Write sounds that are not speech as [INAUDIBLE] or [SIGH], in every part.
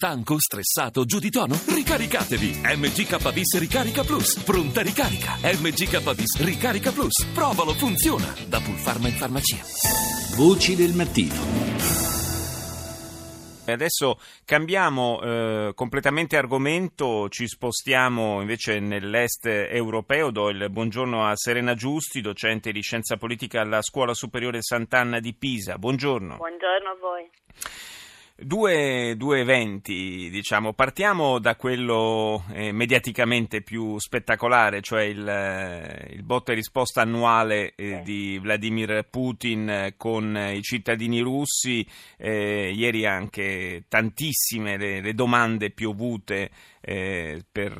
Stanco, stressato, giù di tono? Ricaricatevi! MGKBIS Ricarica Plus. Pronta ricarica. MGKBIS Ricarica Plus. Provalo, funziona. Da Pulpharma in farmacia. Voci del mattino. Adesso cambiamo eh, completamente argomento, ci spostiamo invece nell'est europeo. Do il buongiorno a Serena Giusti, docente di scienza politica alla Scuola Superiore Sant'Anna di Pisa. Buongiorno. Buongiorno a voi. Due, due, eventi, diciamo. Partiamo da quello eh, mediaticamente più spettacolare, cioè il, eh, il botta e risposta annuale eh, di Vladimir Putin eh, con i cittadini russi. Eh, ieri anche tantissime le, le domande piovute eh, per,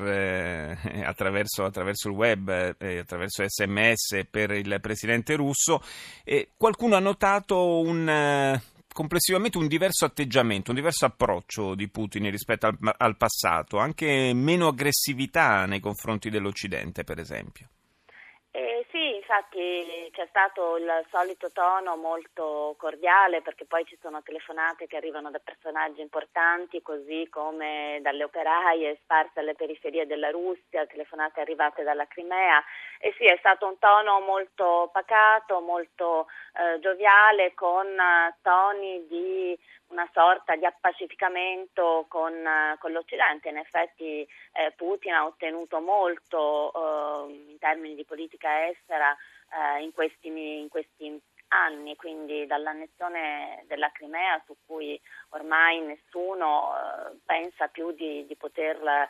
attraverso, attraverso, il web, attraverso sms per il presidente russo. qualcuno ha notato un complessivamente un diverso atteggiamento, un diverso approccio di Putin rispetto al, al passato, anche meno aggressività nei confronti dell'Occidente, per esempio. Eh, infatti c'è stato il solito tono molto cordiale perché poi ci sono telefonate che arrivano da personaggi importanti così come dalle operaie sparse alle periferie della Russia, telefonate arrivate dalla Crimea e sì, è stato un tono molto pacato, molto eh, gioviale con uh, toni di una sorta di appacificamento con, uh, con l'Occidente. In effetti eh, Putin ha ottenuto molto uh, in termini di politica estera uh, in, questi, in questi anni, quindi dall'annessione della Crimea su cui ormai nessuno eh, pensa più di, di poter eh,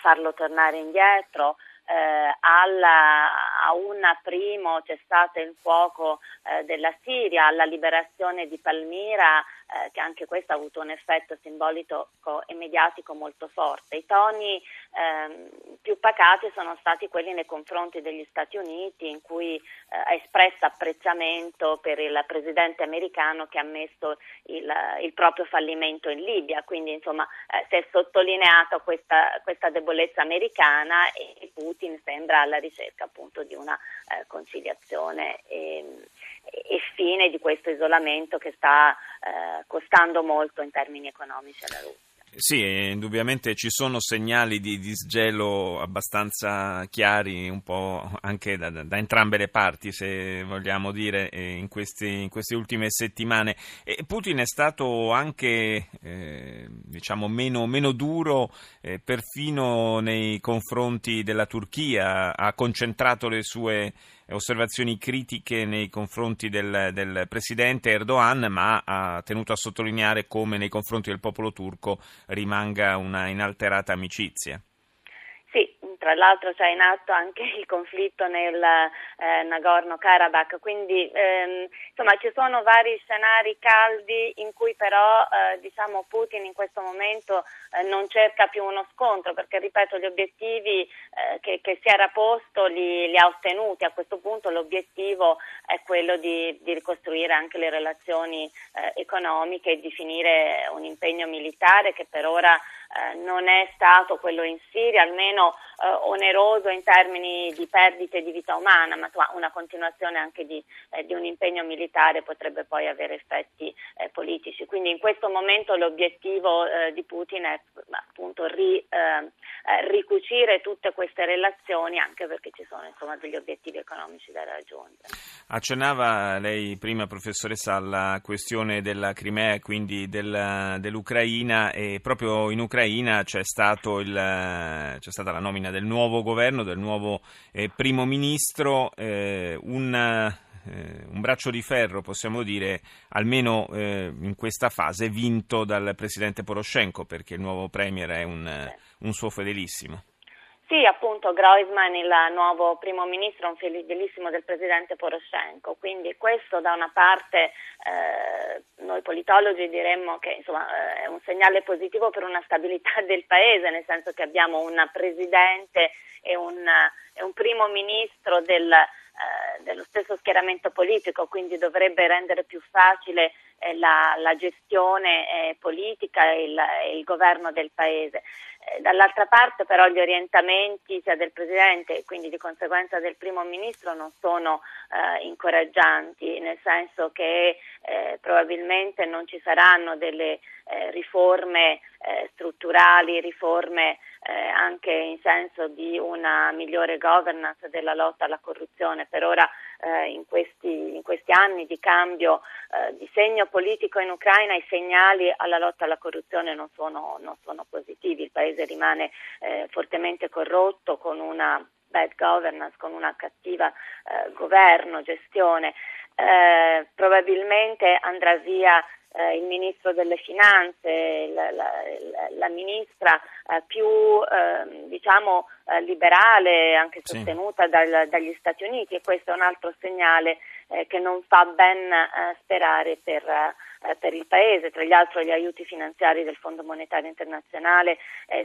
farlo tornare indietro, eh, alla, a un primo cessate il fuoco eh, della Siria, alla liberazione di Palmira, eh, che anche questo ha avuto un effetto simbolico e mediatico molto forte. I toni ehm, più pacati sono stati quelli nei confronti degli Stati Uniti, in cui eh, ha espresso apprezzamento per il presidente americano che ha ammesso il, il proprio fallimento in Libia. Quindi insomma eh, si è sottolineata questa, questa debolezza americana e Putin sembra alla ricerca appunto di una eh, conciliazione e, e, fine di questo isolamento che sta eh, costando molto in termini economici alla Russia. Sì, indubbiamente ci sono segnali di disgelo abbastanza chiari, un po' anche da, da entrambe le parti, se vogliamo dire, in, questi, in queste ultime settimane. E Putin è stato anche, eh, diciamo, meno, meno duro eh, perfino nei confronti della Turchia, ha concentrato le sue osservazioni critiche nei confronti del, del, presidente Erdogan, ma ha tenuto a sottolineare come nei confronti del popolo turco rimanga una inalterata amicizia. Tra l'altro c'è in atto anche [LAUGHS] il conflitto nel eh, Nagorno-Karabakh, quindi ehm, insomma ci sono vari scenari caldi in cui però eh, diciamo Putin in questo momento eh, non cerca più uno scontro perché ripeto gli obiettivi eh, che, che, si era posto li, li, ha ottenuti, a questo punto l'obiettivo è quello di, di ricostruire anche le relazioni eh, economiche e di finire un impegno militare che per ora eh, non è stato quello in Siria, almeno eh, oneroso in termini di perdite di vita umana, ma una continuazione anche di, eh, di un impegno militare potrebbe poi avere effetti eh, politici. Quindi in questo momento l'obiettivo eh, di Putin è appunto ri, ricucire tutte queste relazioni, anche perché ci sono insomma, degli obiettivi economici da raggiungere. Accennava lei prima, professoressa, alla questione della Crimea quindi del, dell'Ucraina e proprio in Ucraina Ucraina c'è, il, c'è, stata la nomina del nuovo governo, del nuovo eh, primo ministro, eh, un, eh, un, braccio di ferro, possiamo dire, almeno eh, in questa fase, vinto dal presidente Poroshenko, perché il nuovo premier è un, un suo fedelissimo. Sì, appunto Groisman, il nuovo primo ministro, un fedelissimo del presidente Poroshenko, quindi questo da una parte eh, noi politologi diremmo che insomma, eh, è un segnale positivo per una stabilità [LAUGHS] del paese, nel senso che abbiamo un presidente e un, e un primo ministro del, eh, dello stesso schieramento politico, quindi dovrebbe rendere più facile eh, la, la, gestione eh, politica e il, il, governo del Paese. Eh, dall'altra parte però gli orientamenti sia del Presidente e quindi di conseguenza del Primo Ministro non sono eh, incoraggianti, nel senso che probabilmente non ci saranno delle riforme strutturali, riforme anche in senso di una migliore governance della lotta alla corruzione. Per ora eh, in, questi, in, questi, anni di cambio eh, di segno politico in Ucraina i segnali alla lotta alla corruzione non sono, non sono positivi, il paese rimane eh, fortemente corrotto con una bad governance, con una cattiva eh, governo, gestione. Eh, probabilmente andrà via eh, il ministro delle finanze, la, la, la ministra eh, più eh, diciamo, eh, liberale, anche sostenuta sì. dal, dagli Stati Uniti e questo è un altro segnale eh, che non fa ben eh, sperare per, per, il Paese. Tra l'altro gli aiuti finanziari del Fondo Monetario Internazionale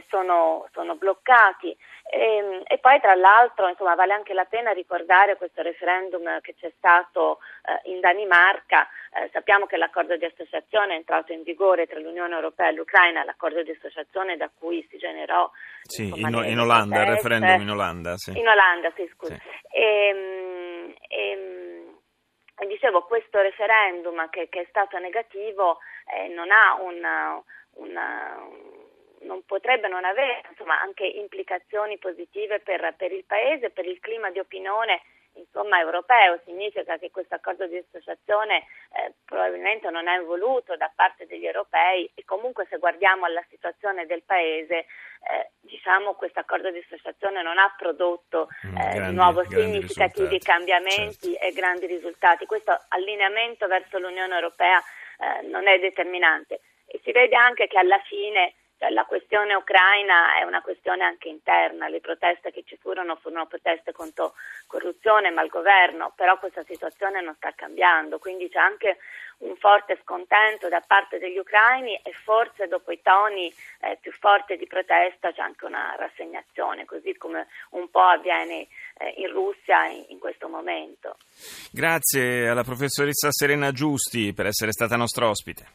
sono, sono, bloccati e, ehm, e, poi tra l'altro insomma, vale anche la pena ricordare questo referendum che c'è stato in Danimarca. sappiamo che l'accordo di associazione è entrato in vigore tra l'Unione Europea e l'Ucraina, l'accordo di associazione da cui si generò sì, insomma, in, in, Olanda, referendum in Olanda. Sì. In Olanda, sì, scusa. Sì. E, e, e, dicevo, questo referendum che, che è stato negativo eh, non ha una, una non potrebbe non avere insomma, anche implicazioni positive per, per il Paese, per il clima di opinione insomma, europeo, significa che questo accordo di associazione eh, probabilmente non è voluto da parte degli europei e comunque se guardiamo alla situazione del Paese, eh, diciamo questo accordo di associazione non ha prodotto mm, eh, grandi, di nuovo significativi cambiamenti certo. e grandi risultati. Questo allineamento verso l'Unione Europea eh, non è determinante e si vede anche che alla fine la questione ucraina è una questione anche interna, le proteste che ci furono furono proteste contro corruzione malgoverno, però questa situazione non sta cambiando, quindi c'è anche un forte scontento da parte degli ucraini e forse dopo i toni eh, più forti di protesta c'è anche una rassegnazione, così come un po' avviene eh, in Russia in, in questo momento. Grazie alla professoressa Serena Giusti per essere stata nostra ospite.